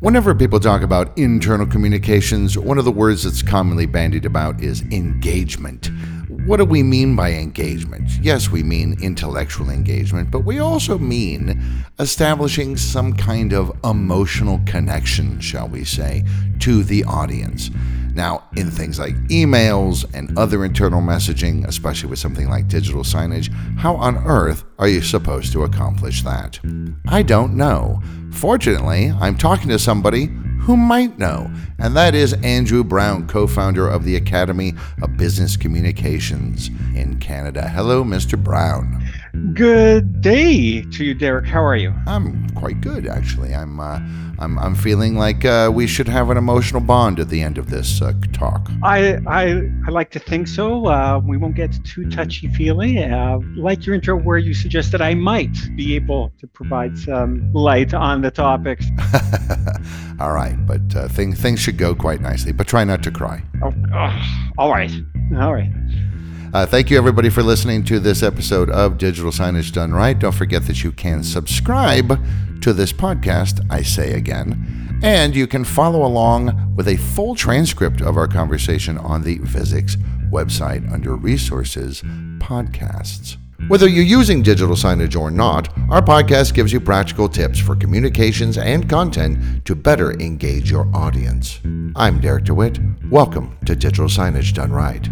Whenever people talk about internal communications, one of the words that's commonly bandied about is engagement. What do we mean by engagement? Yes, we mean intellectual engagement, but we also mean establishing some kind of emotional connection, shall we say, to the audience. Now, in things like emails and other internal messaging, especially with something like digital signage, how on earth are you supposed to accomplish that? I don't know. Fortunately, I'm talking to somebody who might know, and that is Andrew Brown, co founder of the Academy of Business Communications in Canada. Hello, Mr. Brown. Good day to you, Derek. How are you? I'm quite good, actually. I'm, uh, I'm, I'm feeling like uh, we should have an emotional bond at the end of this uh, talk. I, I, I like to think so. Uh, we won't get too touchy feely. Uh, like your intro, where you suggested I might be able to provide some light on the topics. all right, but uh, things things should go quite nicely. But try not to cry. Oh, oh, all right, all right. Uh, thank you, everybody, for listening to this episode of Digital Signage Done Right. Don't forget that you can subscribe to this podcast, I say again, and you can follow along with a full transcript of our conversation on the Visix website under Resources Podcasts. Whether you're using digital signage or not, our podcast gives you practical tips for communications and content to better engage your audience. I'm Derek DeWitt. Welcome to Digital Signage Done Right.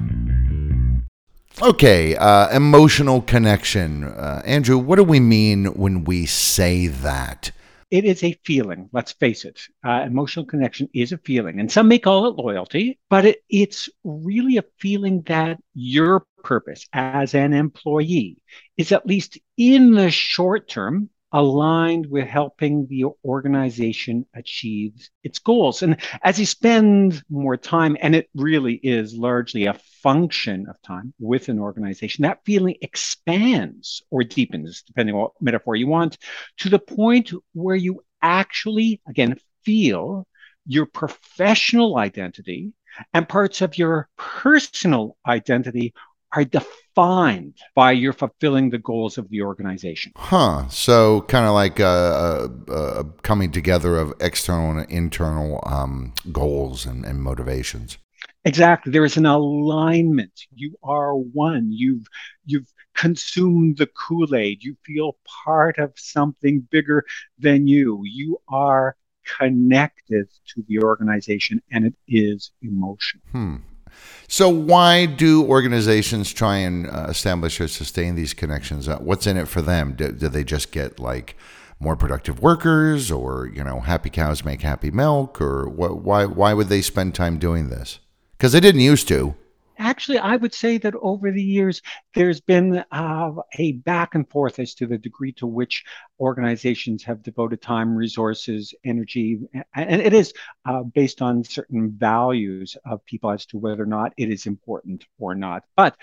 Okay, uh, emotional connection. Uh, Andrew, what do we mean when we say that? It is a feeling, let's face it. Uh, emotional connection is a feeling, and some may call it loyalty, but it, it's really a feeling that your purpose as an employee is, at least in the short term, aligned with helping the organization achieve its goals. And as you spend more time, and it really is largely a function of time with an organization, that feeling expands or deepens, depending on what metaphor you want, to the point where you actually, again, feel your professional identity and parts of your personal identity are defined by your fulfilling the goals of the organization. Huh. So kind of like a, a, a, coming together of external and internal um, goals and, and motivations. Exactly. There is an alignment. You are one. You've you've consumed the Kool-Aid. You feel part of something bigger than you. You are connected to the organization and it is emotional. Hmm. So, why do organizations try and uh, establish or sustain these connections? Uh, what's in it for them? Do, do, they just get like more productive workers, or you know, happy cows make happy milk, or? Why? Why would they spend time doing this? Because they didn't used to actually, I would say that over the years, there's been uh, a back and forth as to the degree to which organizations have devoted time, resources, energy, and it is uh, based on certain values of people as to whether or not it is important or not. But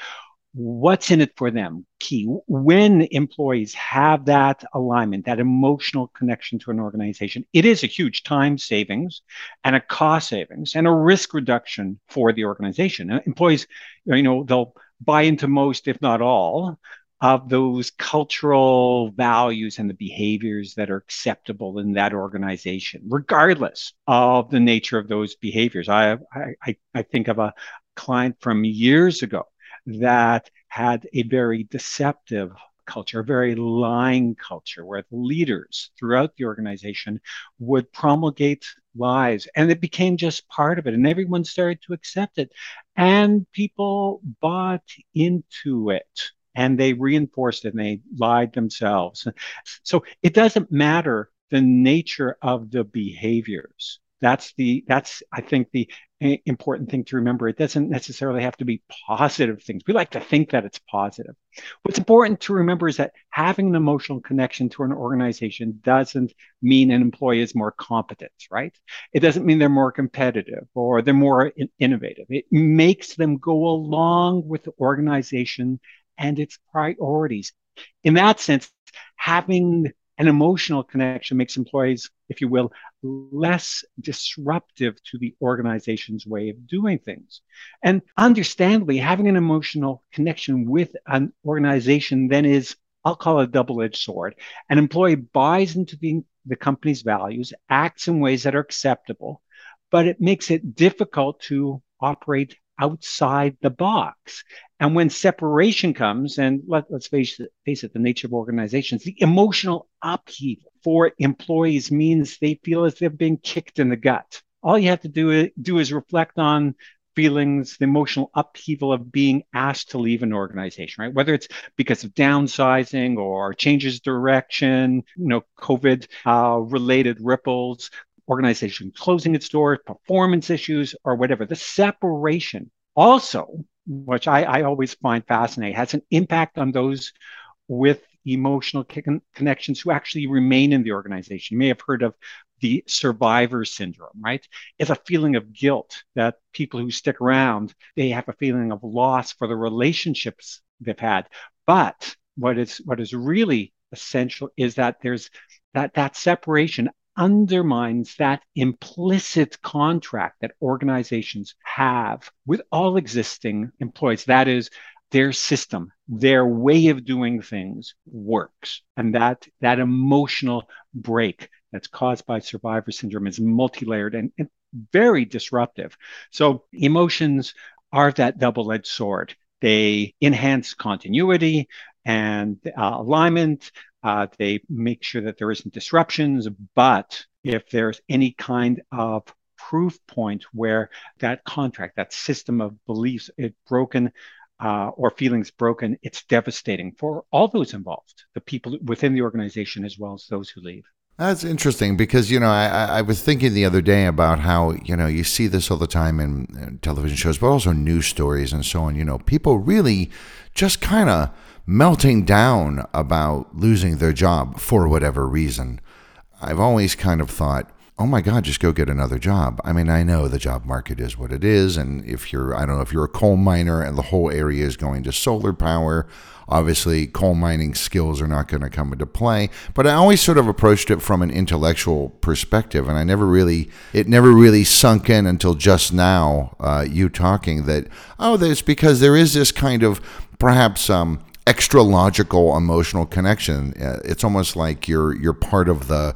what's in it for them? Key. When employees have that alignment that emotional connection to an organization it is a huge time savings and a cost savings and a risk reduction for the organization. Employees you know they'll buy into most if not all of those cultural values and the behaviors that are acceptable in that organization, regardless of the nature of those behaviors. I, I, I think of a client from years ago that had a very deceptive culture, a very lying culture, where the leaders throughout the organization would promulgate lies. And it became just part of it. And everyone started to accept it. And people bought into it and they reinforced it and they lied themselves. So it doesn't matter the nature of the behaviors. That's the that's I think the eh, important thing to remember. It doesn't necessarily have to be positive things. We like to think that it's positive. What's important to remember is that having an emotional connection to an organization doesn't mean an employee is more competent, right? It doesn't mean they're more competitive or they're more in- innovative. It makes them go along with the organization and its priorities. In that sense, having an emotional connection makes employees, if you will, less disruptive to the organization's way of doing things. And understandably, having an emotional connection with an organization then is, I'll call it a double edged sword. An employee buys into the the company's values, acts in ways that are acceptable, but it makes it difficult to operate outside the box. And when separation comes, and let, us face it, face it, the nature of organizations, the emotional upheaval for employees means they feel as they've been kicked in the gut. All you have to do, is, do is reflect on feelings, the emotional upheaval of being asked to leave an organization, right? Whether it's because of downsizing or changes direction, you know, COVID uh, related ripples, organization closing its doors, performance issues, or whatever. The separation also, which I, I always find fascinating, has an impact on those with emotional connections who actually remain in the organization. You may have heard of the survivor syndrome, right? It's a feeling of guilt that people who stick around, they have a feeling of loss for the relationships they've had. But what is what is really essential is that there's that that separation undermines that implicit contract that organizations have with all existing employees. That is, their system, their way of doing things works. And that, that emotional break that's caused by survivor syndrome is multi-layered and, and very disruptive. So emotions are that double-edged sword. They enhance continuity and uh, alignment. Uh, they make sure that there isn't disruptions. But if there's any kind of proof point where that contract, that system of beliefs is broken uh, or feelings broken, it's devastating for all those involved, the people within the organization as well as those who leave. That's interesting because you know I, I was thinking the other day about how you know you see this all the time in, in television shows, but also news stories and so on. You know, people really just kind of melting down about losing their job for whatever reason. I've always kind of thought, oh my God, just go get another job. I mean, I know the job market is what it is. And if you're, I don't know, if you're a coal miner and the whole area is going to solar power, obviously coal mining skills are not going to come into play. But I always sort of approached it from an intellectual perspective. And I never really, it never really sunk in until just now, uh, you talking that, oh, that's because there is this kind of perhaps, um, extra logical emotional connection. Uh, it's almost like you're you're part of the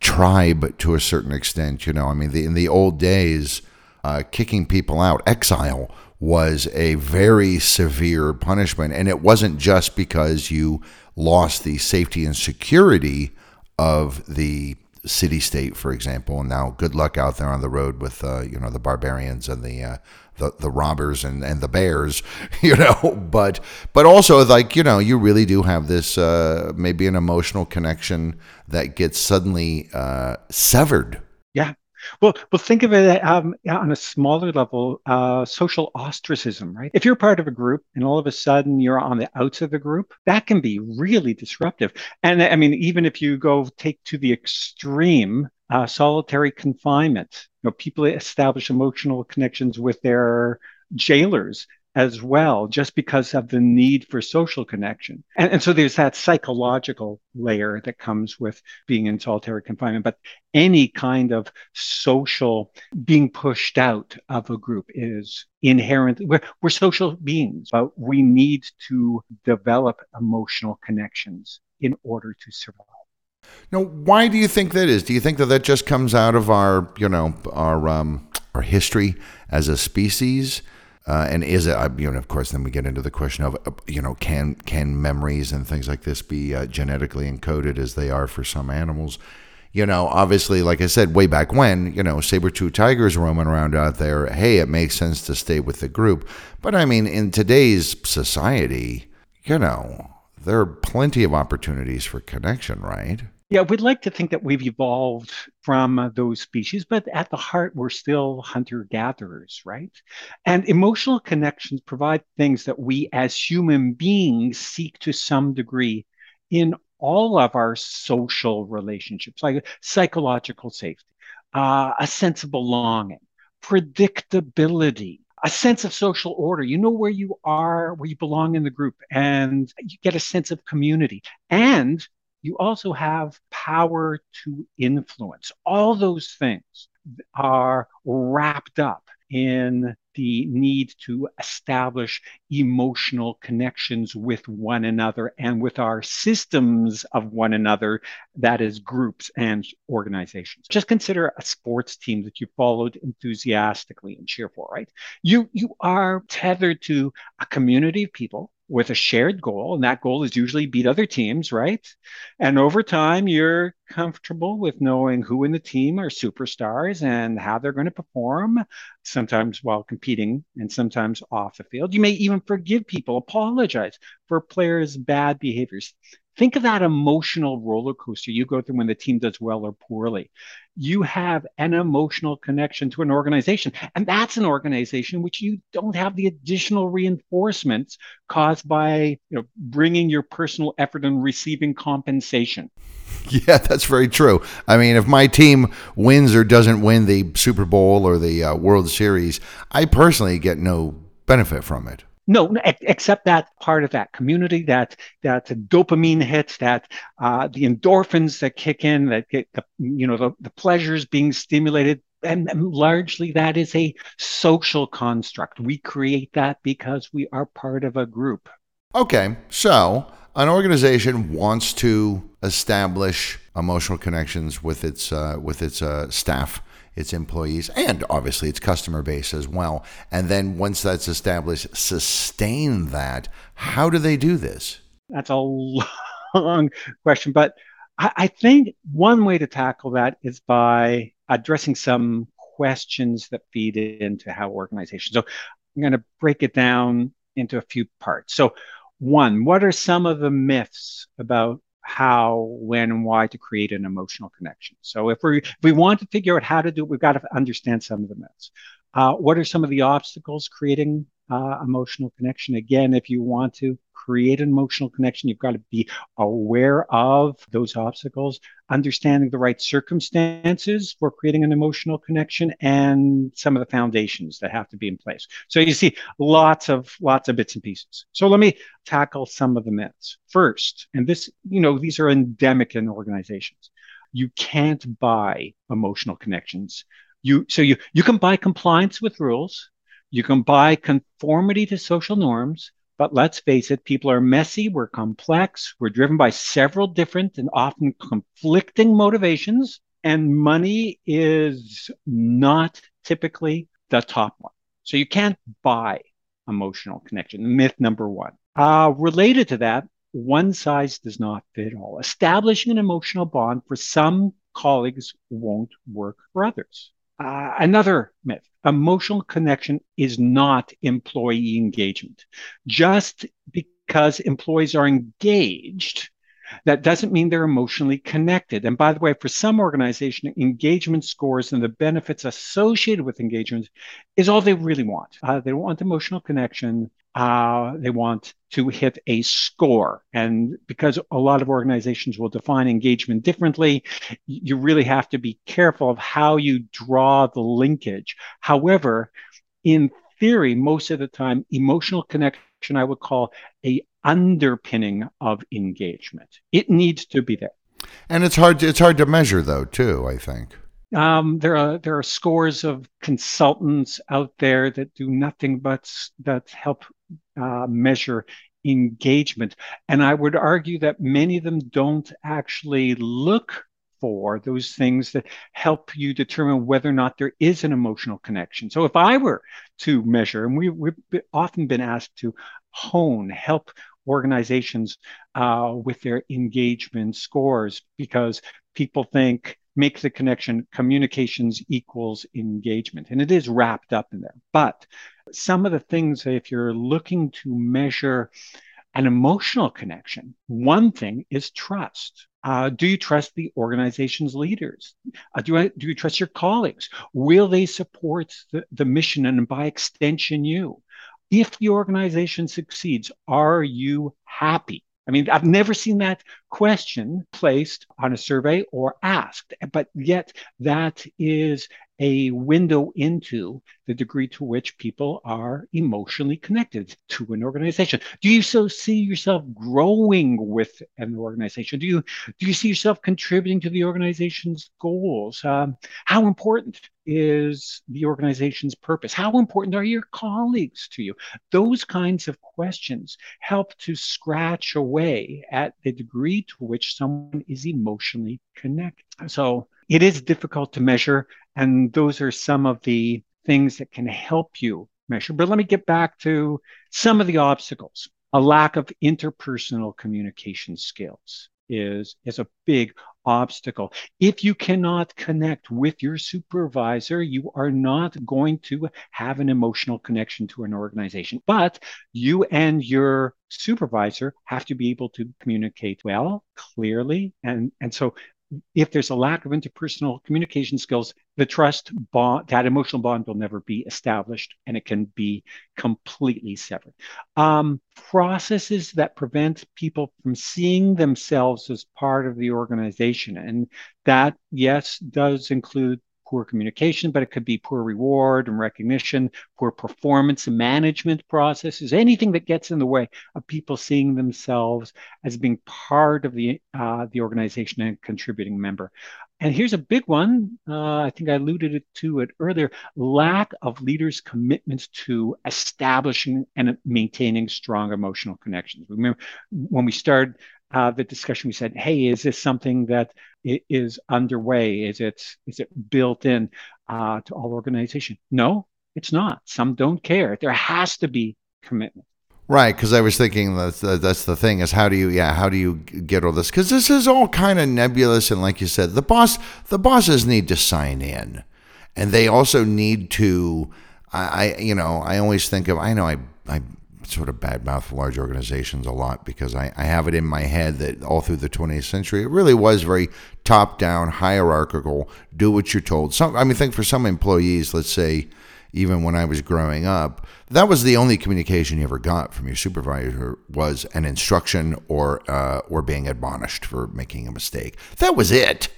tribe to a certain extent. You know, I mean, the, in the old days, uh, kicking people out, exile was a very severe punishment, and it wasn't just because you lost the safety and security of the city state, for example. And now, good luck out there on the road with uh, you know the barbarians and the uh, the, the robbers and, and the bears, you know, but but also like you know you really do have this uh, maybe an emotional connection that gets suddenly uh, severed. Yeah. Well, well, think of it um, on a smaller level, uh, social ostracism, right? If you're part of a group and all of a sudden you're on the outs of the group, that can be really disruptive. And I mean, even if you go take to the extreme, uh, solitary confinement. You know, people establish emotional connections with their jailers as well, just because of the need for social connection. And, and so there's that psychological layer that comes with being in solitary confinement. But any kind of social being pushed out of a group is inherent. We're, we're social beings, but we need to develop emotional connections in order to survive. Now, why do you think that is? Do you think that that just comes out of our, you know, our um, our history as a species? Uh, and is it, you know, of course, then we get into the question of, uh, you know, can can memories and things like this be uh, genetically encoded as they are for some animals? You know, obviously, like I said, way back when, you know, saber-tooth tigers roaming around out there, hey, it makes sense to stay with the group. But I mean, in today's society, you know, there are plenty of opportunities for connection, right? Yeah, we'd like to think that we've evolved from those species, but at the heart, we're still hunter gatherers, right? And emotional connections provide things that we as human beings seek to some degree in all of our social relationships, like psychological safety, uh, a sense of belonging, predictability, a sense of social order. You know where you are, where you belong in the group, and you get a sense of community. And you also have power to influence. All those things are wrapped up in the need to establish emotional connections with one another and with our systems of one another, that is, groups and organizations. Just consider a sports team that you followed enthusiastically and cheer for, right? You, you are tethered to a community of people with a shared goal, and that goal is usually beat other teams, right? And over time, you're comfortable with knowing who in the team are superstars and how they're going to perform, sometimes while competing and sometimes off the field. You may even forgive people, apologize for players' bad behaviors. Think of that emotional roller coaster you go through when the team does well or poorly. You have an emotional connection to an organization, and that's an organization which you don't have the additional reinforcements caused by you know, bringing your personal effort and receiving compensation. Yeah, that's very true. I mean, if my team wins or doesn't win the Super Bowl or the uh, World Series, I personally get no benefit from it. No, except that part of that community, that that dopamine hits, that uh, the endorphins that kick in, that get the you know the, the pleasures being stimulated, and, and largely that is a social construct. We create that because we are part of a group. Okay, so an organization wants to establish emotional connections with its uh, with its uh, staff its employees, and obviously its customer base as well. And then once that's established, sustain that. How do they do this? That's a long question, but I, think one way to tackle that is by addressing some questions that feed into how organizations. So I'm going to break it down into a few parts. So, one, what are some of the myths about how, when, and why to create an emotional connection. So if we if we want to figure out how to do it, we've got to understand some of the myths. Uh, what are some of the obstacles creating uh, emotional connection? Again, if you want to create an emotional connection, you've got to be aware of those obstacles, understanding the right circumstances for creating an emotional connection, and some of the foundations that have to be in place. So you see lots of lots of bits and pieces. So let me tackle some of the myths first. And this, you know, these are endemic in organizations. You can't buy emotional connections. You so you you can buy compliance with rules. You can buy conformity to social norms, but let's face it, people are messy, we're complex, we're driven by several different and often conflicting motivations, and money is not typically the top one. So you can't buy emotional connection. Myth number one. Uh, related to that, one size does not fit all. Establishing an emotional bond for some colleagues won't work for others. Uh, another myth emotional connection is not employee engagement. Just because employees are engaged, that doesn't mean they're emotionally connected. And by the way, for some organization, engagement scores and the benefits associated with engagement is all they really want. Uh, they don't want emotional connection. Uh, they want to hit a score. And because a lot of organizations will define engagement differently, you really have to be careful of how you draw the linkage. However, in theory, most of the time, emotional connection I would call a underpinning of engagement. It needs to be there. And it's hard to, it's hard to measure though, too, I think. Um, there are there are scores of consultants out there that do nothing but that help uh, measure engagement, and I would argue that many of them don't actually look for those things that help you determine whether or not there is an emotional connection. So if I were to measure, and we, we've often been asked to hone, help organizations uh, with their engagement scores because people think make the connection communications equals engagement and it is wrapped up in there but some of the things if you're looking to measure an emotional connection one thing is trust uh, do you trust the organization's leaders? Uh, do, I, do you trust your colleagues? Will they support the, the mission and by extension you? If the organization succeeds, are you happy? I mean, I've never seen that question placed on a survey or asked, but yet that is a window into the degree to which people are emotionally connected to an organization. Do you so see yourself growing with an organization? Do you do you see yourself contributing to the organization's goals? Um, how important is the organization's purpose? How important are your colleagues to you? Those kinds of questions help to scratch away at the degree to which someone is emotionally connected. So it is difficult to measure, and those are some of the things that can help you measure. But let me get back to some of the obstacles. A lack of interpersonal communication skills is, is a big obstacle. If you cannot connect with your supervisor, you are not going to have an emotional connection to an organization. But you and your supervisor have to be able to communicate well, clearly. And, and so if there's a lack of interpersonal communication skills, the trust bond, that emotional bond will never be established and it can be completely severed. Um, processes that prevent people from seeing themselves as part of the organization. And that, yes, does include poor communication, but it could be poor reward and recognition, poor performance and management processes, anything that gets in the way of people seeing themselves as being part of the uh, the organization and contributing member. And here's a big one. Uh, I think I alluded to it earlier lack of leaders' commitments to establishing and maintaining strong emotional connections. Remember, when we started uh, the discussion, we said, "Hey, is this something that is underway? Is it is it built in uh, to all organizations?" No, it's not. Some don't care. There has to be commitment. Right, because I was thinking that's that's the thing is how do you yeah how do you get all this because this is all kind of nebulous and like you said the boss the bosses need to sign in, and they also need to I, I you know I always think of I know I I sort of badmouth large organizations a lot because I, I have it in my head that all through the 20th century, it really was very top down, hierarchical, do what you're told. Some, I mean, think for some employees, let's say, even when I was growing up, that was the only communication you ever got from your supervisor was an instruction or uh, or being admonished for making a mistake. That was it.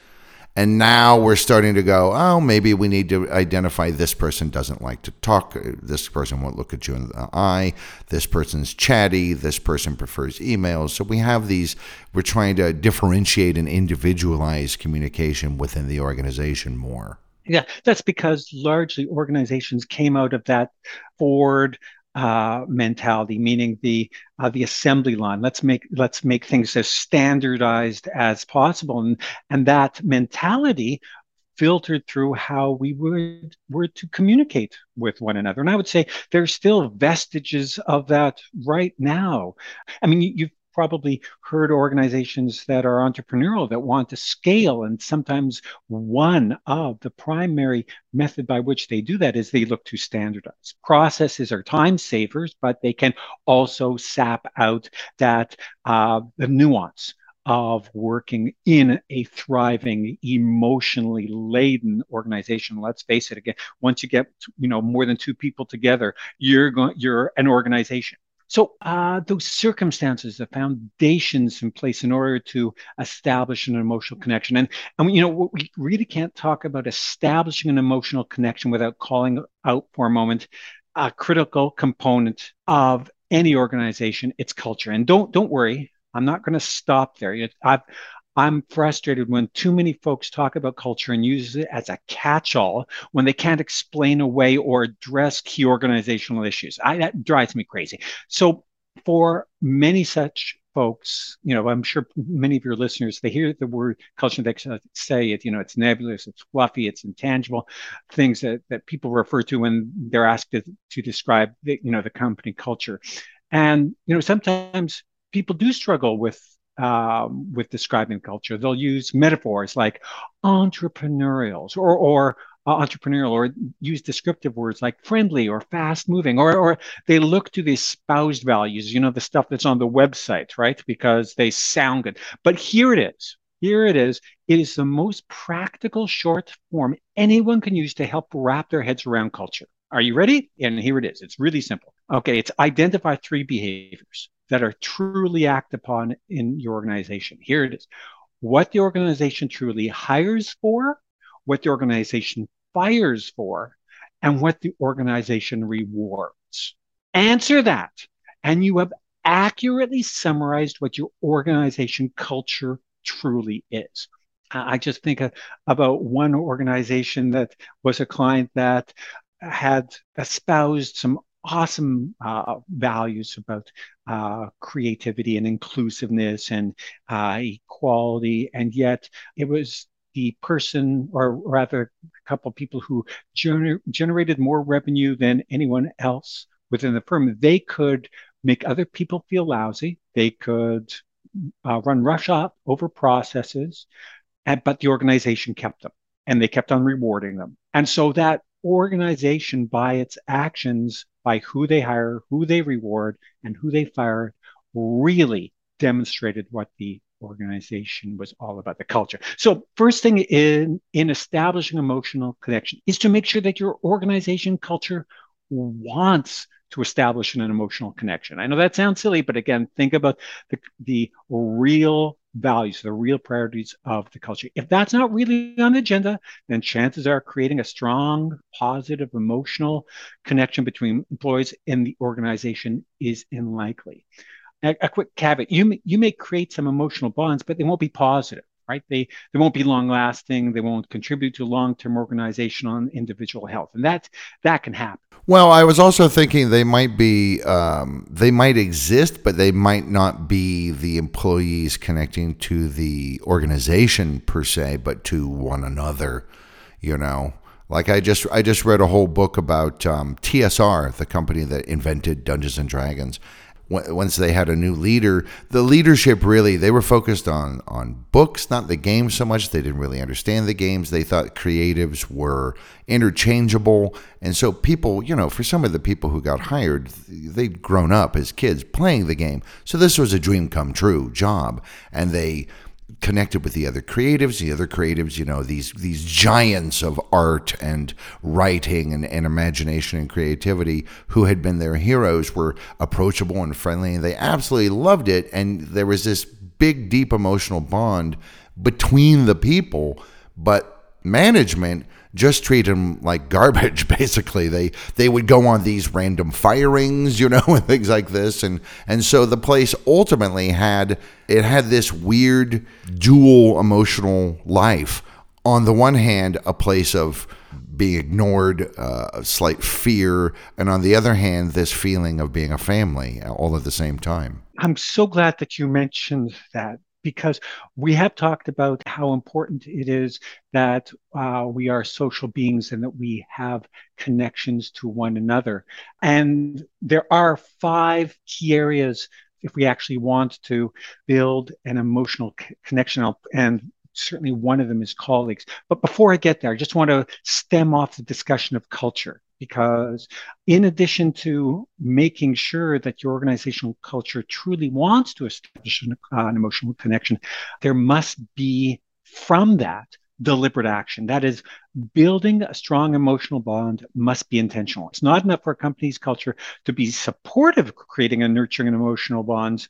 And now we're starting to go, oh, maybe we need to identify this person doesn't like to talk. This person won't look at you in the eye. This person's chatty. This person prefers emails. So we have these, we're trying to differentiate and individualize communication within the organization more. Yeah, that's because largely organizations came out of that Ford uh, mentality, meaning the uh, the assembly line. Let's make let's make things as standardized as possible, and and that mentality filtered through how we would were to communicate with one another. And I would say there's still vestiges of that right now. I mean, you, you've probably heard organizations that are entrepreneurial that want to scale. And sometimes one of the primary method by which they do that is they look to standardize. Processes are time savers, but they can also sap out that uh, the nuance of working in a thriving, emotionally laden organization. Let's face it again. Once you get, you know, more than two people together, you're going, you're an organization. So uh, those circumstances, the foundations in place in order to establish an emotional connection, and and you know we really can't talk about establishing an emotional connection without calling out for a moment a critical component of any organization, its culture. And don't don't worry, I'm not going to stop there. I've I'm frustrated when too many folks talk about culture and use it as a catch all when they can't explain away or address key organizational issues. I, that drives me crazy. So, for many such folks, you know, I'm sure many of your listeners, they hear the word culture, they say it, you know, it's nebulous, it's fluffy, it's intangible, things that, that people refer to when they're asked to, to describe the, you know, the company culture. And, you know, sometimes people do struggle with um, with describing culture. They'll use metaphors like entrepreneurials or, or uh, entrepreneurial or use descriptive words like friendly or fast moving or, or they look to the espoused values, you know, the stuff that's on the website, right? Because they sound good. But here it is. Here it is. It is the most practical short form anyone can use to help wrap their heads around culture. Are you ready? And here it is. It's really simple. Okay, it's identify three behaviors that are truly acted upon in your organization. Here it is what the organization truly hires for, what the organization fires for and what the organization rewards. Answer that, and you have accurately summarized what your organization culture truly is. I just think about one organization that was a client that had espoused some awesome uh, values about uh, creativity and inclusiveness and uh, equality, and yet it was the person, or rather, a couple people who gener- generated more revenue than anyone else within the firm. They could make other people feel lousy. They could uh, run rush up over processes, and, but the organization kept them, and they kept on rewarding them. And so that organization, by its actions, by who they hire, who they reward, and who they fire, really demonstrated what the organization was all about the culture. So first thing in in establishing emotional connection is to make sure that your organization culture wants to establish an emotional connection. I know that sounds silly, but again, think about the the real values, the real priorities of the culture. If that's not really on the agenda, then chances are creating a strong, positive, emotional connection between employees and the organization is unlikely a, a quick caveat: you you may create some emotional bonds, but they won't be positive, right? They they won't be long lasting. They won't contribute to long term organizational and individual health, and that that can happen. Well, I was also thinking they might be um, they might exist, but they might not be the employees connecting to the organization per se, but to one another. You know, like I just I just read a whole book about um, TSR, the company that invented Dungeons and Dragons, once they had a new leader, the leadership really they were focused on on books, not the games so much. They didn't really understand the games. They thought creatives were interchangeable, and so people, you know, for some of the people who got hired, they'd grown up as kids playing the game. So this was a dream come true job, and they connected with the other creatives the other creatives you know these these giants of art and writing and, and imagination and creativity who had been their heroes were approachable and friendly and they absolutely loved it. And there was this big deep emotional bond between the people but management just treat them like garbage basically. They they would go on these random firings you know and things like this. And and so the place ultimately had it had this weird dual emotional life. On the one hand a place of being ignored, uh, a slight fear, and on the other hand, this feeling of being a family all at the same time. I'm so glad that you mentioned that because we have talked about how important it is that uh, we are social beings and that we have connections to one another. And there are five key areas if we actually want to build an emotional c- connection. And certainly one of them is colleagues. But before I get there, I just want to stem off the discussion of culture because in addition to making sure that your organizational culture truly wants to establish an, uh, an emotional connection, there must be from that deliberate action. That is, building a strong emotional bond must be intentional. It's not enough for a company's culture to be supportive of creating and nurturing an emotional bonds.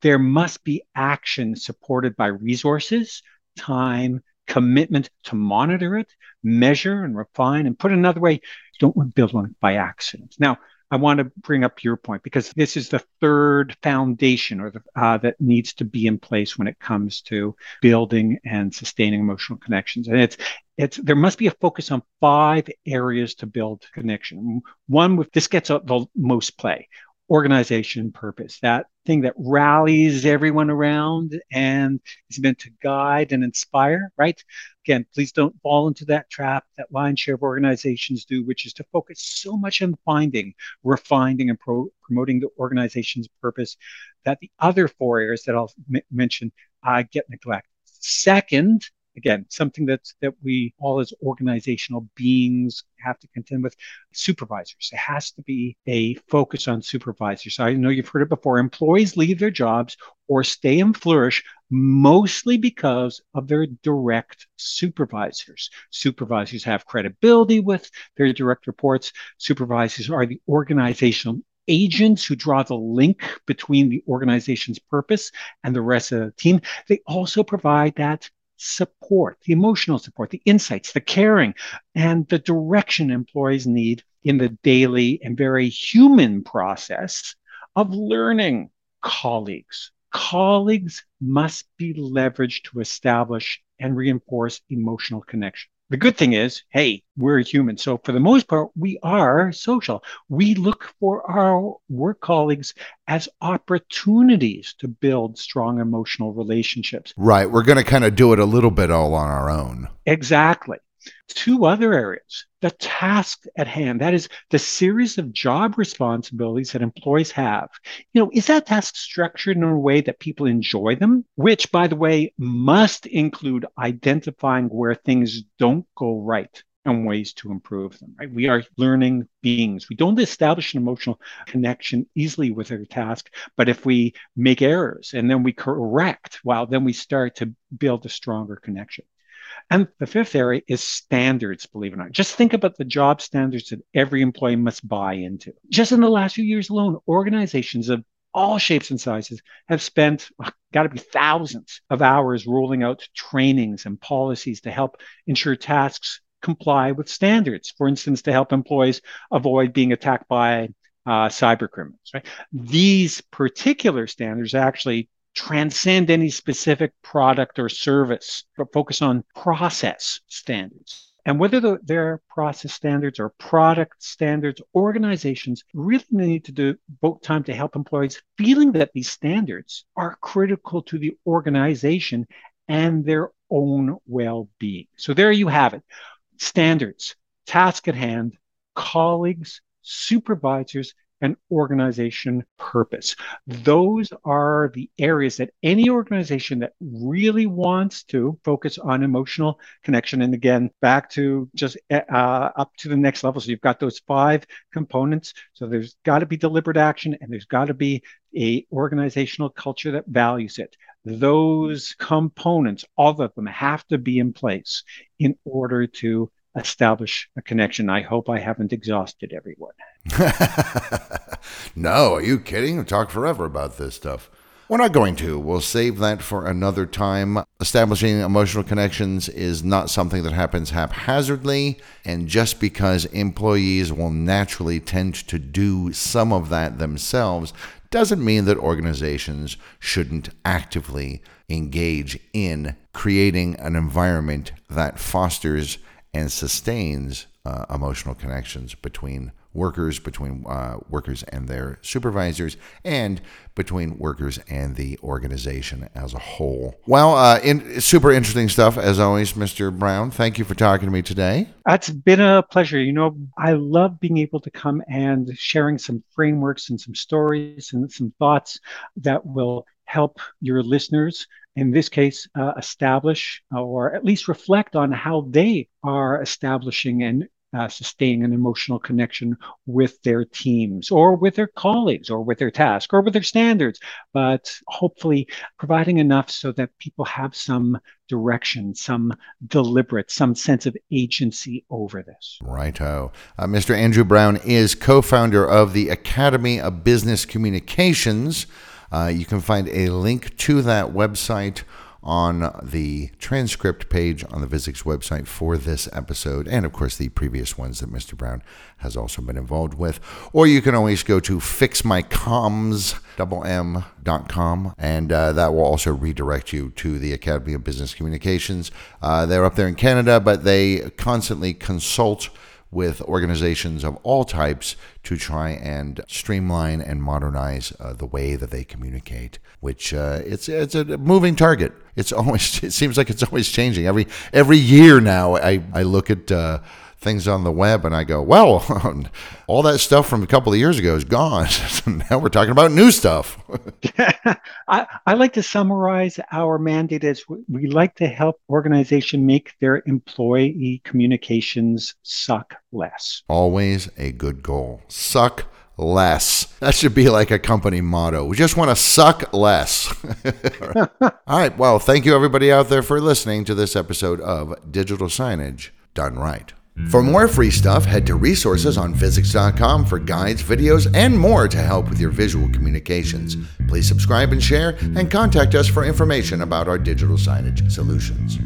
There must be action supported by resources, time, commitment to monitor it, measure and refine, and put another way, don't build one by accident. Now, I want to bring up your point because this is the third foundation or the, uh, that needs to be in place when it comes to building and sustaining emotional connections. And it's it's there must be a focus on five areas to build connection. One with this gets the most play organization purpose, that thing that rallies everyone around and is meant to guide and inspire, right? Again, please don't fall into that trap that lion share of organizations do, which is to focus so much on finding, refining, and pro- promoting the organization's purpose that the other four areas that I'll m- mention uh, get neglected. Second, again something that's that we all as organizational beings have to contend with supervisors. It has to be a focus on supervisors. I know you've heard it before employees leave their jobs or stay and flourish mostly because of their direct supervisors. Supervisors have credibility with their direct reports. Supervisors are the organizational agents who draw the link between the organization's purpose and the rest of the team. They also provide that support, the emotional support, the insights, the caring, and the direction employees need in the daily and very human process of learning colleagues. Colleagues must be leveraged to establish and reinforce emotional connection. The good thing is, hey, we're human. So for the most part, we are social. We look for our work colleagues as opportunities to build strong emotional relationships. Right. We're going to kind of do it a little bit all on our own. Exactly. Two other areas the task at hand, that is the series of job responsibilities that employees have. You know, is that task structured in a way that people enjoy them? Which, by the way, must include identifying where things don't go right and ways to improve them. Right? We are learning beings. We don't establish an emotional connection easily with our task, but if we make errors and then we correct, well, then we start to build a stronger connection. And the fifth area is standards, believe it or not. Just think about the job standards that every employee must buy into. Just in the last few years alone, organizations of all shapes and sizes have spent oh, got to be thousands of hours rolling out trainings and policies to help ensure tasks comply with standards. For instance, to help employees avoid being attacked by uh, cyber criminals. Right? These particular standards actually transcend any specific product or service, but focus on process standards. And whether the, they're process standards or product standards, organizations really need to devote time to help employees feeling that these standards are critical to the organization and their own well being. So there you have it standards, task at hand, colleagues, supervisors, and organization purpose. Those are the areas that any organization that really wants to focus on emotional connection. And again, back to just uh, up to the next level. So you've got those five components. So there's got to be deliberate action and there's got to be a organizational culture that values it. Those components, all of them have to be in place in order to establish a connection. I hope I haven't exhausted everyone. no, are you kidding? we talk forever about this stuff. We're not going to. We'll save that for another time. Establishing emotional connections is not something that happens haphazardly, and just because employees will naturally tend to do some of that themselves doesn't mean that organizations shouldn't actively engage in creating an environment that fosters and sustains uh, emotional connections between workers, between uh, workers and their supervisors, and between workers and the organization as a whole. Well, uh, in, super interesting stuff as always, Mr. Brown. Thank you for talking to me today. It's been a pleasure. You know, I love being able to come and sharing some frameworks and some stories and some thoughts that will help your listeners in this case, uh, establish or at least reflect on how they are establishing and uh, sustaining an emotional connection with their teams or with their colleagues or with their task or with their standards, but hopefully providing enough so that people have some direction, some deliberate, some sense of agency over this. Righto. Uh, Mr. Andrew Brown is co founder of the Academy of Business Communications. Uh, you can find a link to that website on the transcript page on the Visix website for this episode, and of course the previous ones that Mr. Brown has also been involved with. Or you can always go to fixmycoms.com, and uh, that will also redirect you to the Academy of Business Communications. Uh, they're up there in Canada, but they constantly consult with organizations of all types to try and streamline and modernize uh, the way that they communicate. Which uh, it's it's a moving target. It's always it seems like it's always changing every every year now. I I look at. Uh, things on the web and I go, well, all that stuff from a couple of years ago is gone. now we're talking about new stuff. I, I like to summarize our mandate as we like to help organization make their employee communications suck less. Always a good goal. Suck less. That should be like a company motto. We just want to suck less. All right. Well, thank you everybody out there for listening to this episode of Digital Signage Done Right. For more free stuff, head to resources on Visix.com for guides, videos, and more to help with your visual communications. Please subscribe and share, and contact us for information about our digital signage solutions.